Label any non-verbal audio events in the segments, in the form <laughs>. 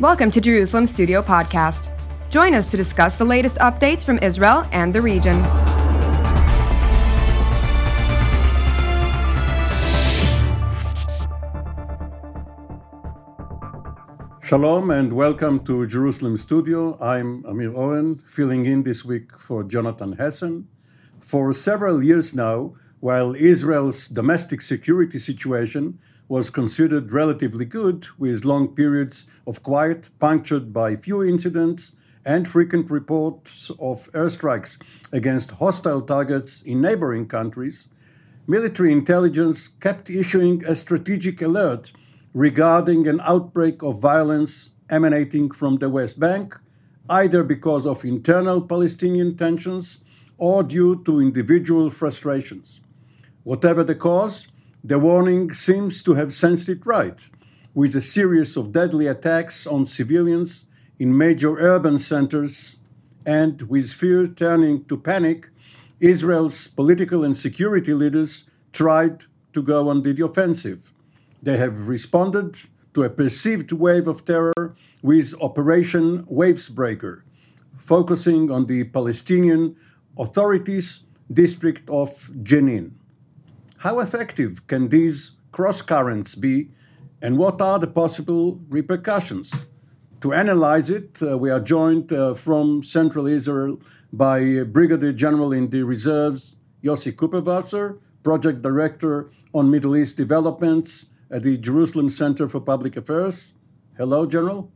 Welcome to Jerusalem Studio Podcast. Join us to discuss the latest updates from Israel and the region. Shalom and welcome to Jerusalem Studio. I'm Amir Oren, filling in this week for Jonathan Hessen. For several years now, while Israel's domestic security situation was considered relatively good, with long periods of quiet punctured by few incidents and frequent reports of airstrikes against hostile targets in neighboring countries, military intelligence kept issuing a strategic alert regarding an outbreak of violence emanating from the West Bank, either because of internal Palestinian tensions or due to individual frustrations. Whatever the cause, the warning seems to have sensed it right, with a series of deadly attacks on civilians in major urban centers, and with fear turning to panic, Israel's political and security leaders tried to go on the offensive. They have responded to a perceived wave of terror with Operation Wavesbreaker, focusing on the Palestinian Authorities district of Jenin. How effective can these cross currents be, and what are the possible repercussions? To analyze it, uh, we are joined uh, from Central Israel by Brigadier General in the Reserves Yossi Kuperwasser, Project Director on Middle East Developments at the Jerusalem Center for Public Affairs. Hello, General.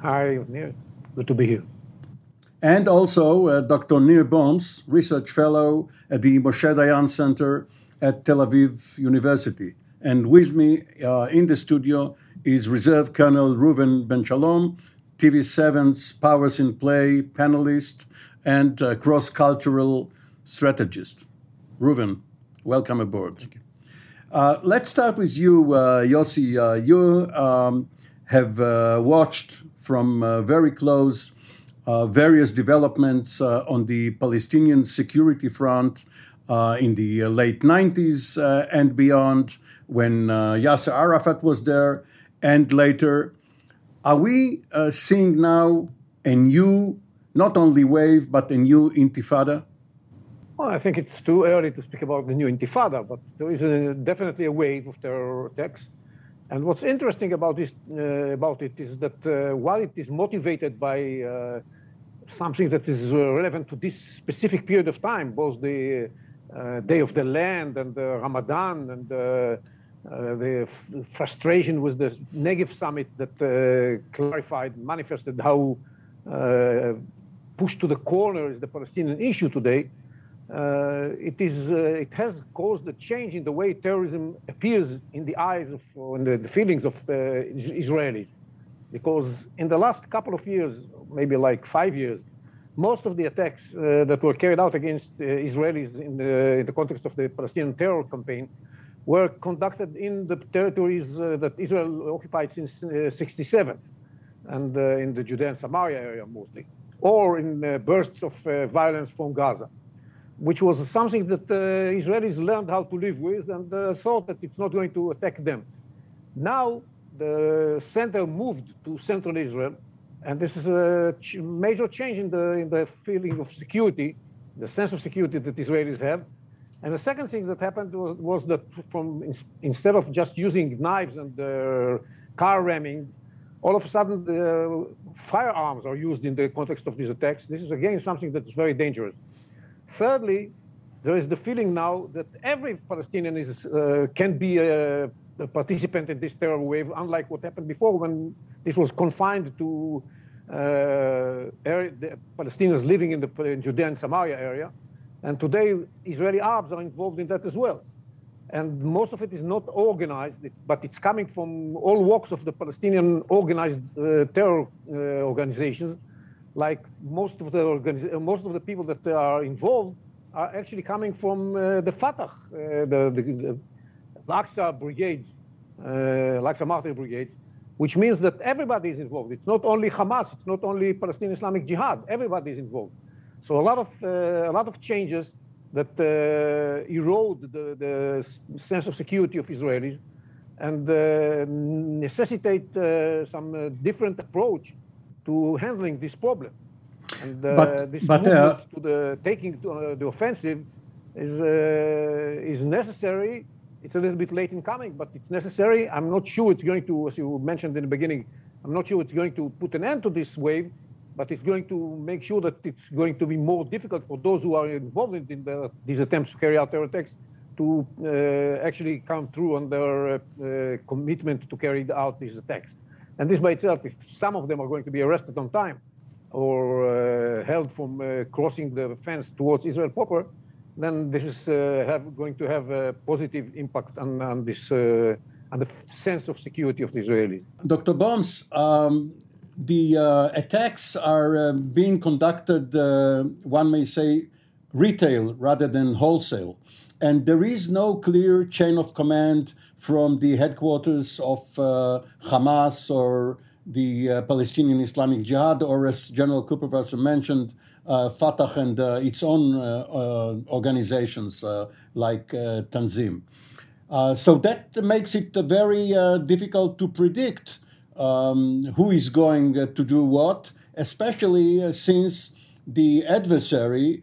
Hi, Nir. Good to be here. And also uh, Dr. Nir Boms, Research Fellow at the Moshe Dayan Center at Tel Aviv University. And with me uh, in the studio is Reserve Colonel Reuven Ben Shalom, TV7's Powers in Play panelist and uh, cross cultural strategist. Reuven, welcome aboard. Thank Uh, let's start with you, uh, Yossi. Uh, you um, have uh, watched from very close various developments on the Palestinian security front uh, in the late 90s uh, and beyond, when uh, Yasser Arafat was there, and later. Are we seeing now a new, not only wave, but a new intifada? Well, I think it's too early to speak about the new intifada, but there is a, definitely a wave of terror attacks. And what's interesting about this, uh, about it, is that uh, while it is motivated by uh, something that is relevant to this specific period of time, both the uh, Day of the Land and the Ramadan and the, uh, the frustration with the Negev summit that uh, clarified, manifested how pushed to the corner is the Palestinian issue today. Uh, it is uh, it has caused a change in the way terrorism appears in the eyes of and the, the, feelings of uh, Israelis, because in the last couple of years, maybe like five years, most of the attacks uh, that were carried out against uh, Israelis in the, in the, context of the Palestinian terror campaign were conducted in the territories uh, that Israel occupied since 67 and in the Judea and Samaria area mostly, or in bursts of violence from Gaza which was something that uh, Israelis learned how to live with and uh, thought that it's not going to attack them. Now the center moved to central Israel, and this is a ch major change in the, in the feeling of security, the sense of security that Israelis have. And the second thing that happened was, was that from in, instead of just using knives and uh, car ramming, all of a sudden the firearms are used in the context of these attacks. This is again something that's very dangerous. Thirdly, there is the feeling now that every Palestinian is, uh, can be a the participant in this terror wave, unlike what happened before when this was confined to uh, area, the Palestinians living in the in Judea and Samaria area. And today, Israeli Arabs are involved in that as well. And most of it is not organized, but it's coming from all walks of the Palestinian organized uh, terror uh, organizations. Like most of the organiz- most of the people that are involved are actually coming from uh, the Fatah, uh, the, the, the Al-Aqsa brigades, uh, Al-Aqsa martyr brigades, which means that everybody is involved. It's not only Hamas, it's not only Palestinian Islamic Jihad, everybody is involved. So a lot of, uh, a lot of changes that uh, erode the, the, sense of security of Israelis and uh, necessitate uh, some uh, different approach to handling this problem. And but, this but, movement to the taking to, the offensive is is necessary. It's a little bit late in coming, but it's necessary. I'm not sure it's going to, as you mentioned in the beginning, I'm not sure it's going to put an end to this wave, but it's going to make sure that it's going to be more difficult for those who are involved in the, these attempts to carry out terror attacks to uh, actually come through on their uh, commitment to carry out these attacks. And this by itself, if some of them are going to be arrested on time or uh, held from uh, crossing the fence towards Israel proper, then this is uh, have, going to have a positive impact on, on this uh, on the sense of security of the Israelis. Dr. Boms, um, the attacks are being conducted, one may say, retail rather than wholesale. And there is no clear chain of command from the headquarters of uh, Hamas or the uh, Palestinian Islamic Jihad, or as General Kuperwasser mentioned, uh, Fatah and uh, its own uh, uh, organizations like Tanzim. so that makes it very difficult to predict um, who is going to do what, especially since the adversary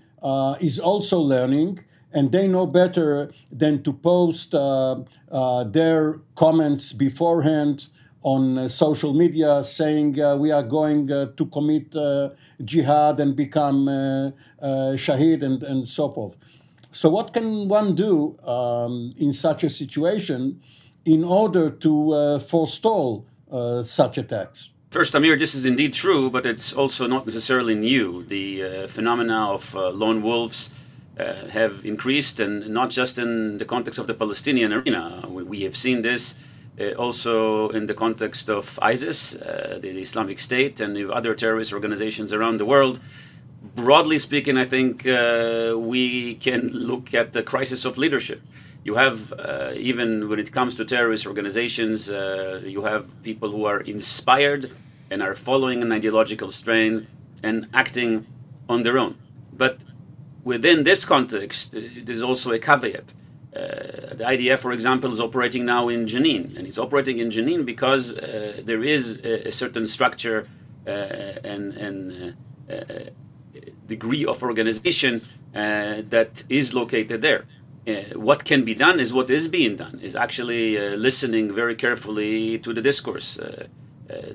is also learning and they know better than to post uh, uh, their comments beforehand on uh, social media saying uh, we are going uh, to commit uh, jihad and become shahid and, and so forth. So, what can one do um, in such a situation in order to forestall such attacks? First, Amir, this is indeed true, but it's also not necessarily new. The phenomena of lone wolves uh, have increased, and not just in the context of the Palestinian arena. We, we have seen this uh, also in the context of ISIS, uh, the Islamic State, and other terrorist organizations around the world. Broadly speaking, I think uh, we can look at the crisis of leadership. You have, uh, even when it comes to terrorist organizations, uh, you have people who are inspired and are following an ideological strain and acting on their own. But within this context, uh, there's also a caveat. Uh, the IDF, for example, is operating now in Jenin, and it's operating in Jenin because uh, there is a, a certain structure uh, and, and uh, uh, degree of organization that is located there. what can be done is what is being done, is actually listening very carefully to the discourse.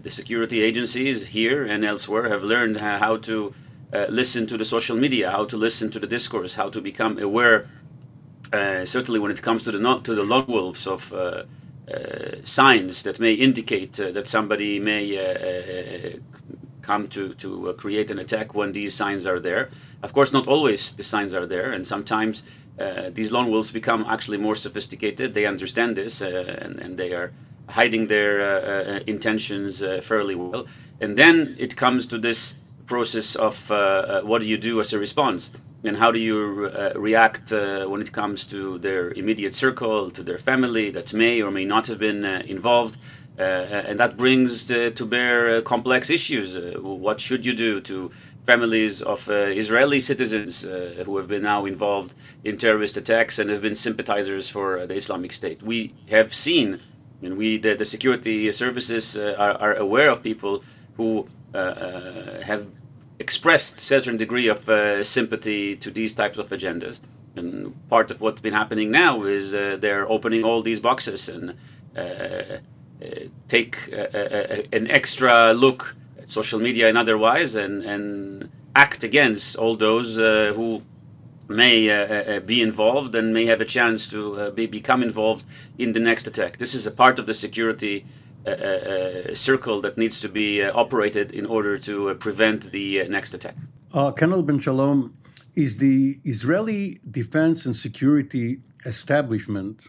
the security agencies here and elsewhere have learned how to uh, listen to the social media, how to listen to the discourse, how to become aware. Uh, certainly, when it comes to the not to the lone wolves of uh, uh signs that may indicate uh, that somebody may come to to create an attack when these signs are there. Of course, not always the signs are there, and sometimes these lone wolves become actually more sophisticated. They understand this, and, and they are hiding their intentions fairly well. And then it comes to this process of uh, uh, what do you do as a response and how do you uh, react uh, when it comes to their immediate circle, to their family that may or may not have been uh, involved. Uh, and that brings to bear complex issues. what should you do to families of Israeli citizens who have been now involved in terrorist attacks and have been sympathizers for the Islamic State? We have seen, and we, the, the security services are, are aware of people who uh, uh, have expressed certain degree of uh, sympathy to these types of agendas. And part of what's been happening now is uh, they're opening all these boxes and uh, uh take an extra look at social media and otherwise and, and act against all those uh, who may be involved and may have a chance to be, become involved in the next attack. This is a part of the security circle that needs to be uh, operated in order to uh, prevent the uh, next attack. Uh, Colonel Ben Shalom, is the Israeli defense and security establishment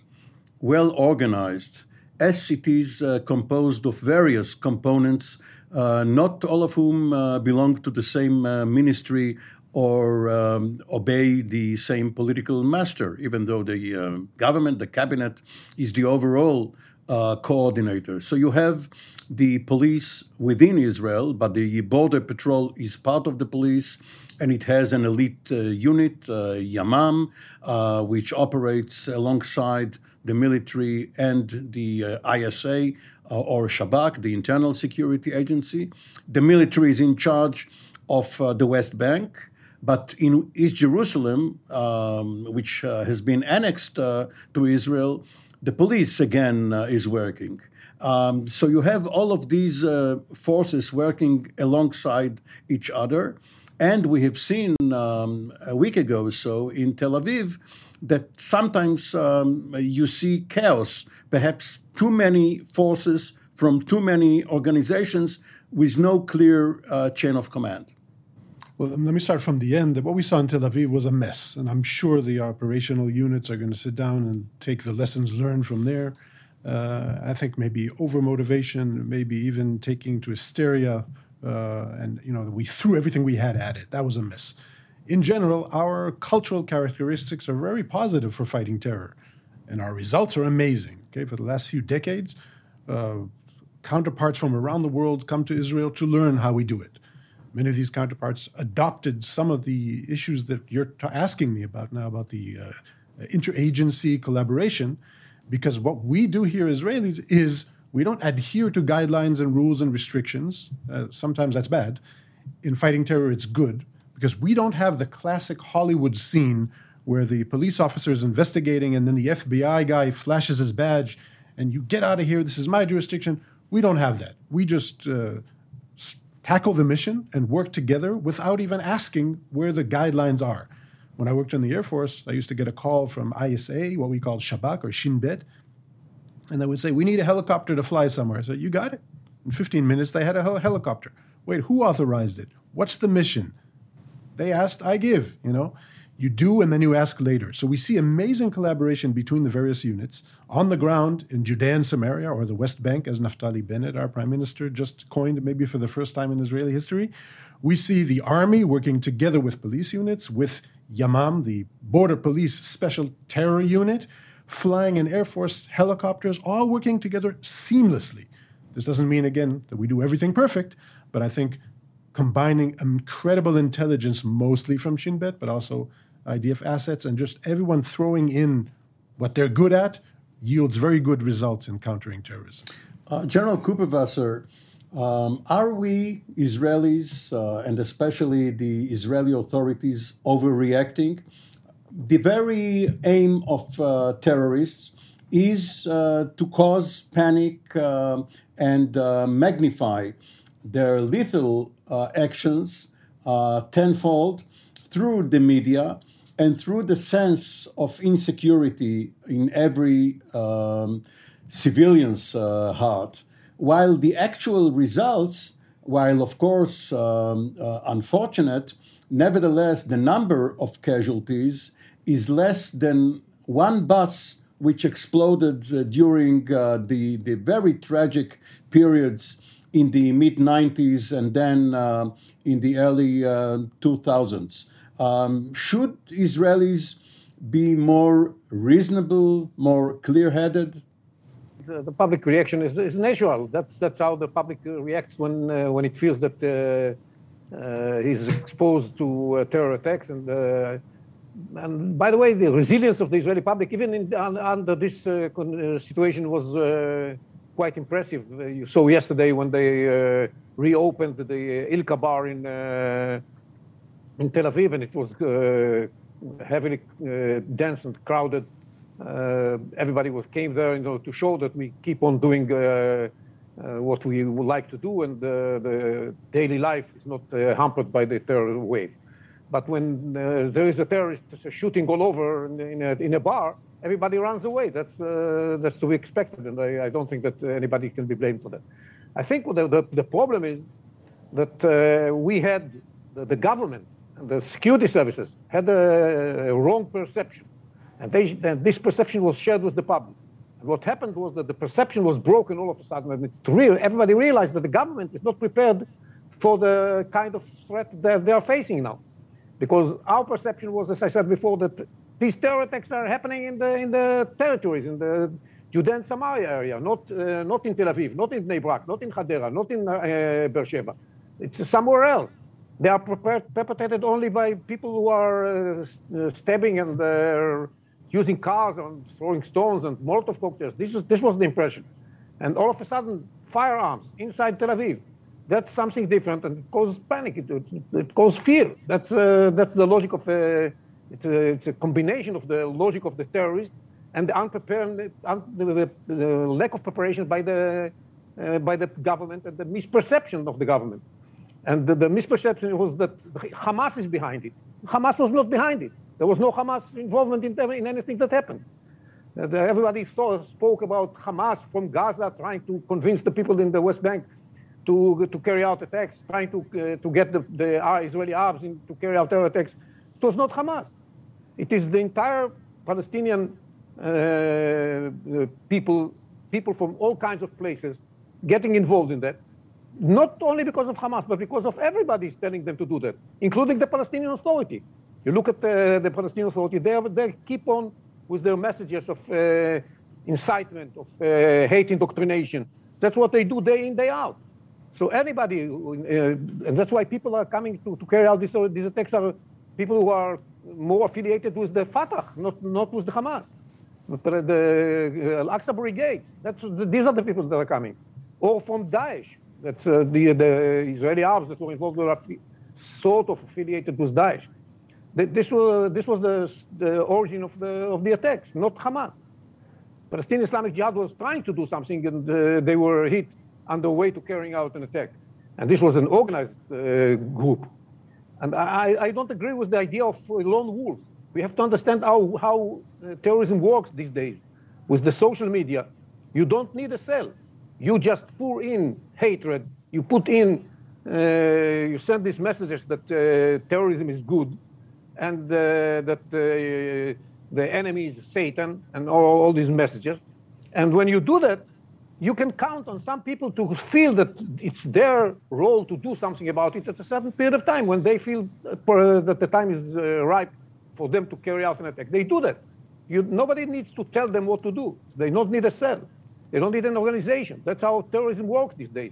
well organized as it is uh, composed of various components, uh, not all of whom uh, belong to the same ministry or um, obey the same political master, even though the government, the cabinet, is the overall uh, coordinator. So you have the police within Israel, but the border patrol is part of the police, and it has an elite uh, unit, uh, Yamam, uh, which operates alongside the military and the ISA or Shabak, the internal security agency. The military is in charge of the West Bank. But in East Jerusalem, um, which uh, has been annexed uh, to Israel, the police again uh, is working. Um, so you have all of these uh, forces working alongside each other. And we have seen um, a week ago or so in Tel Aviv that sometimes um, you see chaos, perhaps too many forces from too many organizations with no clear uh, chain of command. Well, let me start from the end. That what we saw in Tel Aviv was a mess, and I'm sure the operational units are going to sit down and take the lessons learned from there uh, I think maybe over motivation, maybe even taking to hysteria, uh, and you know we threw everything we had at it. That was a miss. In general, our cultural characteristics are very positive for fighting terror, and our results are amazing. Okay, for the last few decades, uh, counterparts from around the world come to Israel to learn how we do it. Many of these counterparts adopted some of the issues that you're t- asking me about now about the uh, interagency collaboration because what we do here, Israelis, is we don't adhere to guidelines and rules and restrictions. Uh, sometimes that's bad. In fighting terror, it's good because we don't have the classic Hollywood scene where the police officer is investigating and then the FBI guy flashes his badge and you get out of here. This is my jurisdiction. We don't have that. We just uh, tackle the mission and work together without even asking where the guidelines are. When I worked in the Air Force, I used to get a call from ISA, what we called Shabak or Shin Bet, and they would say, We need a helicopter to fly somewhere. I said, You got it. In 15 minutes, they had a hel- helicopter. Wait, who authorized it? What's the mission? They asked, I give, you know. You do and then you ask later. So we see amazing collaboration between the various units on the ground in Judea and Samaria, or the West Bank, as Naftali Bennett, our prime minister, just coined maybe for the first time in Israeli history. We see the army working together with police units, with Yamam, the Border Police Special Terror Unit, flying in Air Force helicopters, all working together seamlessly. This doesn't mean, again, that we do everything perfect, but I think combining incredible intelligence, mostly from Shin Bet, but also IDF assets, and just everyone throwing in what they're good at yields very good results in countering terrorism. Uh, General Kuperwasser, um, are we Israelis, uh, and especially the Israeli authorities, overreacting? The very aim of uh, terrorists is uh, to cause panic uh, and uh, magnify their lethal uh, actions tenfold through the media and through the sense of insecurity in every um, civilian's heart while the actual results, while of course um, uh, unfortunate, nevertheless the number of casualties is less than one bus which exploded uh, during uh, the, the very tragic periods in the mid 90s and then uh, in the early 2000s. Um, should Israelis be more reasonable, more clear headed? the, the, public reaction is, is natural. That's that's how the public reacts when uh, when it feels that uh, uh, he's exposed to uh, terror attacks. And uh, and by the way, the resilience of the Israeli public, even in, under this uh, situation, was quite impressive. you saw yesterday when they reopened the Ilka bar in in Tel Aviv, and it was heavily dense and crowded. Uh, everybody was came there you know, to show that we keep on doing uh, uh, what we would like to do, and the daily life is not hampered by the terror wave. But when there is a terrorist shooting all over in, a, in a bar, everybody runs away. That's uh, that's to be expected, and I, I, don't think that anybody can be blamed for that. I think the the, the problem is that uh, we had the, the, government the security services had a, wrong perception and, they, this perception was shared with the public. And what happened was that the perception was broken all of a sudden, and real. Everybody realized that the government is not prepared for the kind of threat that they are facing now. Because our perception was, as I said before, that these terror attacks are happening in the, in the territories, in the Judean Samaria area, not, uh, not in Tel Aviv, not in Bnei Brak, not in Hadera, not in uh, Beersheba. It's somewhere else. They are perpetrated only by people who are uh, stabbing and using cars and throwing stones and Molotov cocktails. This, is, this was the impression. And all of a sudden, firearms inside Tel Aviv. That's something different and it causes panic. It, it, it causes fear. That's, uh, that's the logic of, uh, it's, a, it's a combination of the logic of the terrorists and the unprepared, the, the, the lack of preparation by the, uh, by the government and the misperception of the government. And the, the, misperception was that Hamas is behind it. Hamas was not behind it. There was no Hamas involvement in, in anything that happened. Uh, everybody saw, spoke about Hamas from Gaza trying to convince the people in the West Bank to, to carry out attacks, trying to, uh, to get the, the Israeli Arabs in, to carry out terror attacks. It was not Hamas. It is the entire Palestinian uh, uh, people, people from all kinds of places getting involved in that. Not only because of Hamas, but because of everybody is telling them to do that, including the Palestinian Authority. You look at the, the Palestinian Authority, they, they keep on with their messages of uh, incitement, of uh, hate indoctrination. That's what they do day in, day out. So anybody, uh, and that's why people are coming to, to carry out these, these attacks are people who are more affiliated with the Fatah, not, not with the Hamas. The, the Al-Aqsa Brigade, that's, these are the people that are coming. Or from Daesh, that's uh, the, the Israeli Arabs that were involved were sort of affiliated with Daesh. This was, this was the, the origin of the, of the attacks, not Hamas. Palestinian Islamic Jihad was trying to do something and uh, they were hit on the way to carrying out an attack. And this was an organized uh, group. And I, I, don't agree with the idea of lone wolf. We have to understand how, how uh, terrorism works these days. With the social media, you don't need a cell. You just pour in hatred. You put in, uh, you send these messages that uh, terrorism is good and uh, that uh, the enemy is Satan and all, all these messages. And when you do that, you can count on some people to feel that it's their role to do something about it at a certain period of time when they feel that the time is uh, ripe for them to carry out an attack. They do that. You, nobody needs to tell them what to do. They don't need a cell. They don't need an organization. That's how terrorism works these days.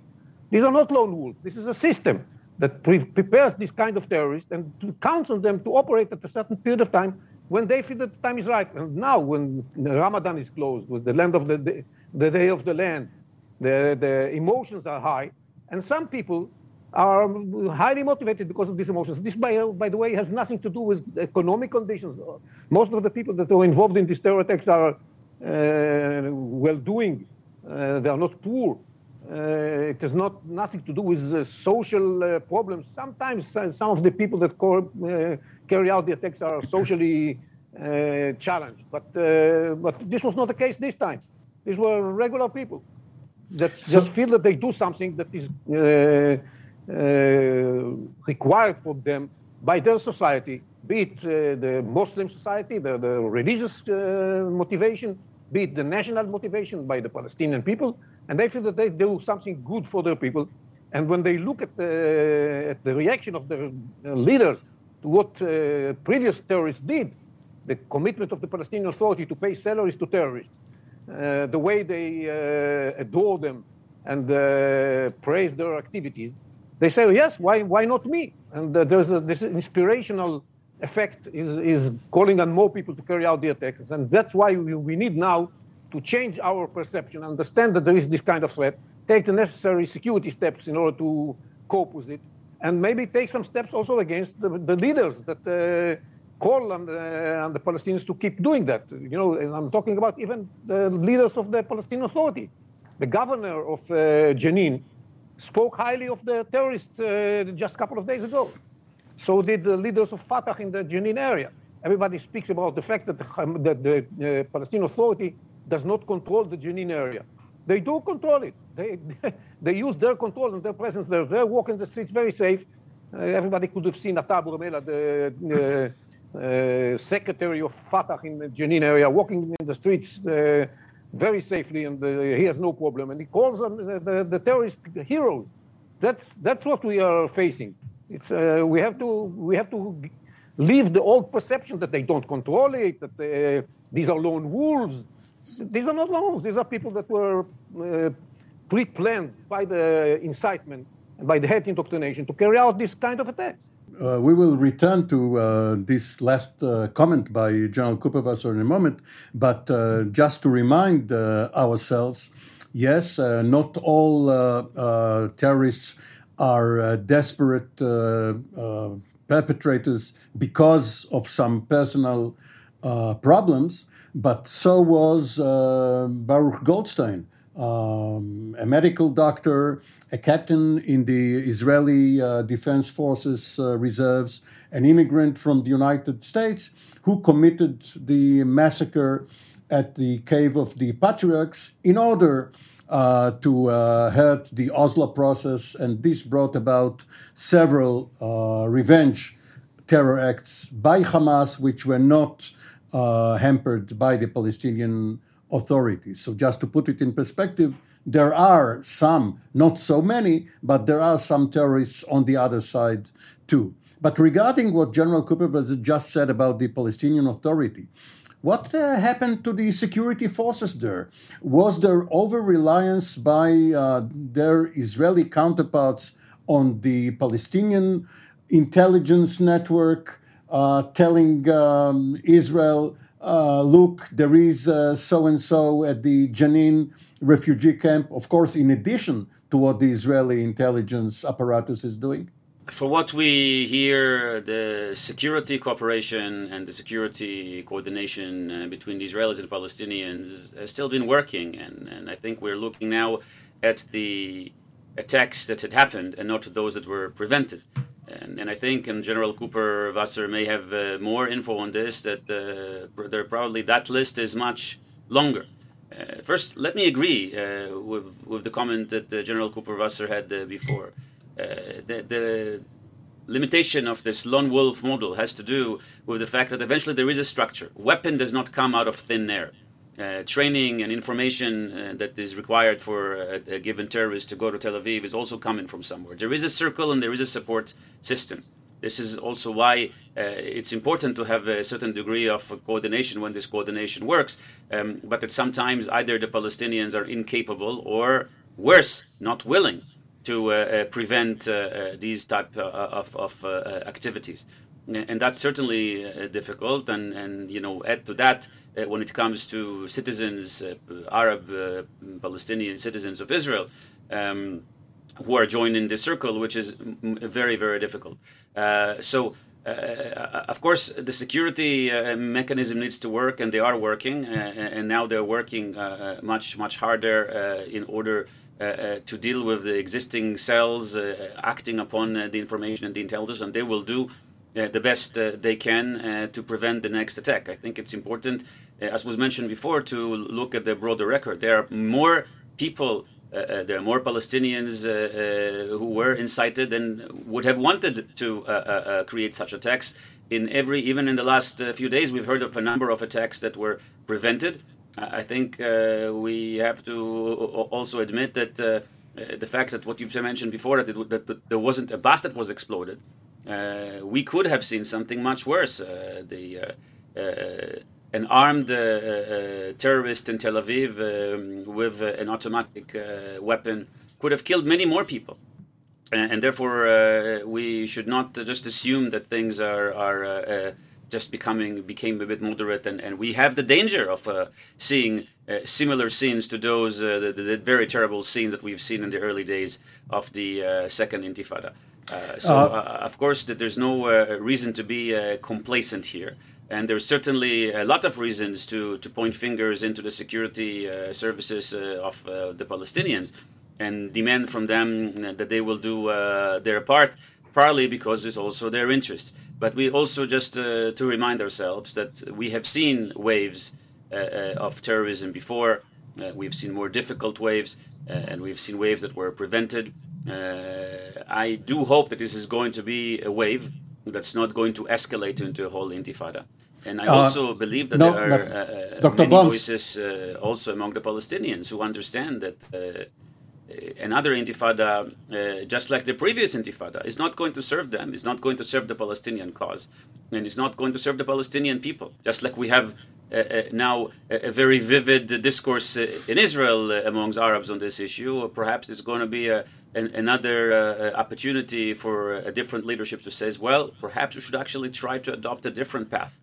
These are not lone wolves. This is a system that pre prepares this kind of terrorists and counts on them to operate at a certain period of time when they feel that the time is right. And now, when Ramadan is closed, with the land of the, the, the day of the land, the, the emotions are high, and some people are highly motivated because of these emotions. This, by, by the way, has nothing to do with economic conditions. Most of the people that are involved in these terror attacks are well-doing. Uh, they are not poor. Uh, it has not nothing to do with uh, social uh, problems. Sometimes uh, some of the people that carry out the attacks are socially challenged, but but this was not the case this time. These were regular people that so, just feel that they do something that is required for them by their society, be it the Muslim society, the, the religious motivation, be it the national motivation by the Palestinian people, and they feel that they do something good for their people. And when they look at the, at the reaction of their uh, leaders to what uh, previous terrorists did, the commitment of the Palestinian Authority to pay salaries to terrorists, uh, the way they uh, adore them and uh, praise their activities, they say, yes, why, why not me? And uh, there's a, this inspirational effect is, is calling on more people to carry out the attacks. And that's why we, we need now to change our perception, understand that there is this kind of threat, take the necessary security steps in order to cope with it, and maybe take some steps also against the, the leaders that uh, call on the, on the, Palestinians to keep doing that. You know, I'm talking about even the leaders of the Palestinian Authority. The governor of uh, Jenin spoke highly of the terrorists uh, just a couple of days ago. So did the leaders of Fatah in the Jenin area. Everybody speaks about the fact that the, that the uh, Palestinian Authority does not control the Jenin area. They do control it. They, <laughs> they use their control and their presence there. They're walking the streets very safe. Uh, everybody could have seen Atta Burmela, the uh, uh, secretary of Fatah in the Jenin area, walking in the streets uh, very safely, and uh, he has no problem. And he calls them the, the, the terrorist heroes. That's, that's what we are facing. It's, uh, we, have to, we have to leave the old perception that they don't control it, that these are lone wolves, these are not lone wolves. These are people that were uh, pre-planned by the incitement and by the hate indoctrination to carry out this kind of attacks. Uh, we will return to uh, this last uh, comment by General Kuperwasser in a moment, but uh, just to remind uh, ourselves yes, uh, not all terrorists are desperate perpetrators because of some personal problems, but so was Baruch Goldstein um, a medical doctor, a captain in the Israeli uh, Defense Forces uh, reserves, an immigrant from the United States who committed the massacre at the Cave of the Patriarchs in order uh, to uh, hurt the Oslo process, and this brought about several uh, revenge terror acts by Hamas, which were not uh, hampered by the Palestinian authorities. So, just to put it in perspective, there are some, not so many, but there are some terrorists on the other side too. But regarding what General Kuperwasser just said about the Palestinian Authority, what uh, happened to the security forces there? Was there over reliance by uh, their Israeli counterparts on the Palestinian intelligence network uh, telling um, Israel uh, look, there is so and so at the Jenin refugee camp, of course, in addition to what the Israeli intelligence apparatus is doing? For what we hear, the security cooperation and the security coordination uh, between the Israelis and the Palestinians has still been working. And, and I think we're looking now at the attacks that had happened and not those that were prevented. And, and I think and General Kuperwasser may have uh, more info on this, that uh, there probably that list is much longer. Uh, first, let me agree uh, with, with the comment that uh, General Kuperwasser had uh, before. The, the limitation of this lone wolf model has to do with the fact that eventually there is a structure. Weapon does not come out of thin air uh, training and information uh, that is required for a, a, given terrorist to go to Tel Aviv is also coming from somewhere. There is a circle and there is a support system. This is also why uh, it's important to have a certain degree of coordination when this coordination works. Um, but that sometimes either the Palestinians are incapable or worse, not willing to uh, uh, prevent uh, these type of, of activities and that's certainly uh, difficult. And, and you know, add to that uh, when it comes to citizens, uh, Arab Palestinian citizens of Israel, um, who are joined in this circle, which is very very difficult. So. Of course, the security mechanism needs to work, and they are working, and now they're working much, much harder in order to deal with the existing cells acting upon the information and the intelligence, and they will do uh, the best uh, they can uh, to prevent the next attack. I think it's important, uh, as was mentioned before, to look at the broader record. There are more people, uh, uh, there are more Palestinians who were incited and would have wanted to create such attacks. In every, even in the last few days, we've heard of a number of attacks that were prevented. I think we have to also admit that the fact that what you've mentioned before that, it, that, there wasn't a bus that was exploded uh, we could have seen something much worse. Uh, the uh, an armed terrorist in Tel Aviv um, with an automatic weapon could have killed many more people and, therefore uh, we should not just assume that things are are uh, uh, just becoming became a bit moderate and, and we have the danger of uh, seeing uh, similar scenes to those uh, the, the, very terrible scenes that we've seen in the early days of the second intifada uh, so, uh, uh, of course, that there's no reason to be complacent here. And there's certainly a lot of reasons to, to point fingers into the security services of the Palestinians and demand from them that they will do their part, partly because it's also their interest. But we also just to remind ourselves that we have seen waves of terrorism before. Uh, we've seen more difficult waves, uh, and we've seen waves that were prevented. Uh, I do hope that this is going to be a wave that's not going to escalate into a whole intifada. And I uh, also believe that no, there are uh, many voices uh, also among the Palestinians who understand that uh, Uh, another intifada, uh, just like the previous intifada, is not going to serve them, is not going to serve the Palestinian cause, and is not going to serve the Palestinian people. Just like we have uh, uh now a, very vivid discourse uh, in Israel amongst Arabs on this issue. Perhaps there's going to be a, an, another opportunity for a different leadership to say, well, perhaps we should actually try to adopt a different path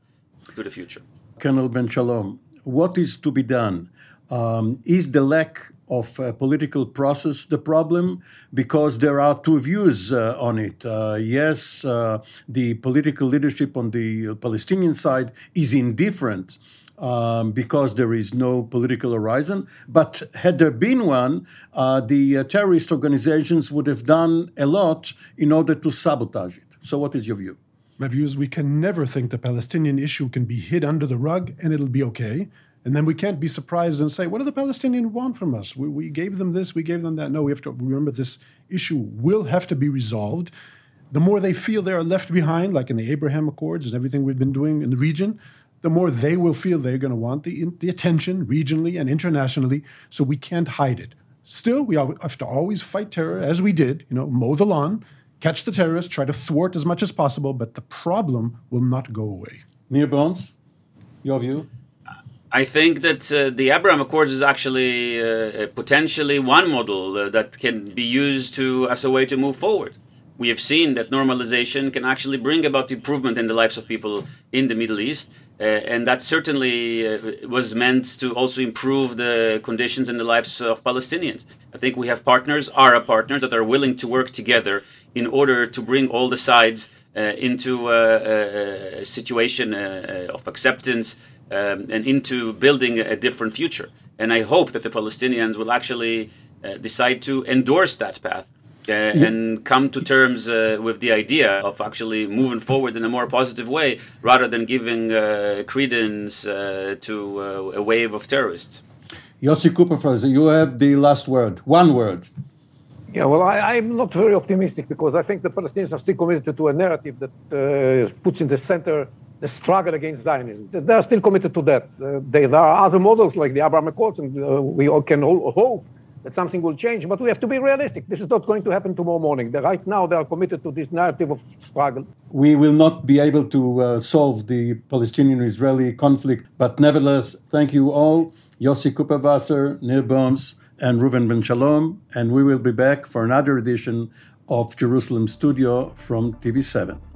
to the future. Colonel Ben Shalom, what is to be done? Um, is the lack of political process the problem because there are two views uh, on it. Uh, yes, uh, the political leadership on the Palestinian side is indifferent. Um, because there is no political horizon. But had there been one, uh, the uh, terrorist organizations would have done a lot in order to sabotage it. So, what is your view? My view is we can never think the Palestinian issue can be hid under the rug and it'll be okay. And then we can't be surprised and say, what do the Palestinians want from us? We, we gave them this, we gave them that. No, we have to remember this issue will have to be resolved. The more they feel they are left behind, like in the Abraham Accords and everything we've been doing in the region, the more they will feel they're going to want the, the attention regionally and internationally. So we can't hide it. Still, we have to always fight terror as we did, you know, mow the lawn, catch the terrorists, try to thwart as much as possible, but the problem will not go away. Nir Boms, your view? I think that uh, the Abraham Accords is actually uh, potentially one model uh, that can be used to as a way to move forward. We have seen that normalization can actually bring about improvement in the lives of people in the Middle East, uh, and that certainly uh, was meant to also improve the conditions in the lives of Palestinians. I think we have partners, Arab partners, that are willing to work together in order to bring all the sides uh, into a, a situation of acceptance um, and into building a different future. And I hope that the Palestinians will actually uh, decide to endorse that path. Uh, yeah. and come to terms uh, with the idea of actually moving forward in a more positive way rather than giving uh, credence uh, to uh, a wave of terrorists. Yossi Kuperwasser, you have the last word. One word. Yeah, well, I, am not very optimistic because I think the Palestinians are still committed to a narrative that puts in the center the struggle against Zionism. They are still committed to that. Uh, they, there are other models like the Abraham Accords, and uh, we all can all hope that something will change, but we have to be realistic. This is not going to happen tomorrow morning. Right now, they are committed to this narrative of struggle. We will not be able to uh, solve the Palestinian Israeli conflict, but nevertheless, thank you all, Yossi Kuperwasser, Nir Boms, and Reuven Ben Shalom, and we will be back for another edition of Jerusalem Studio from TV7.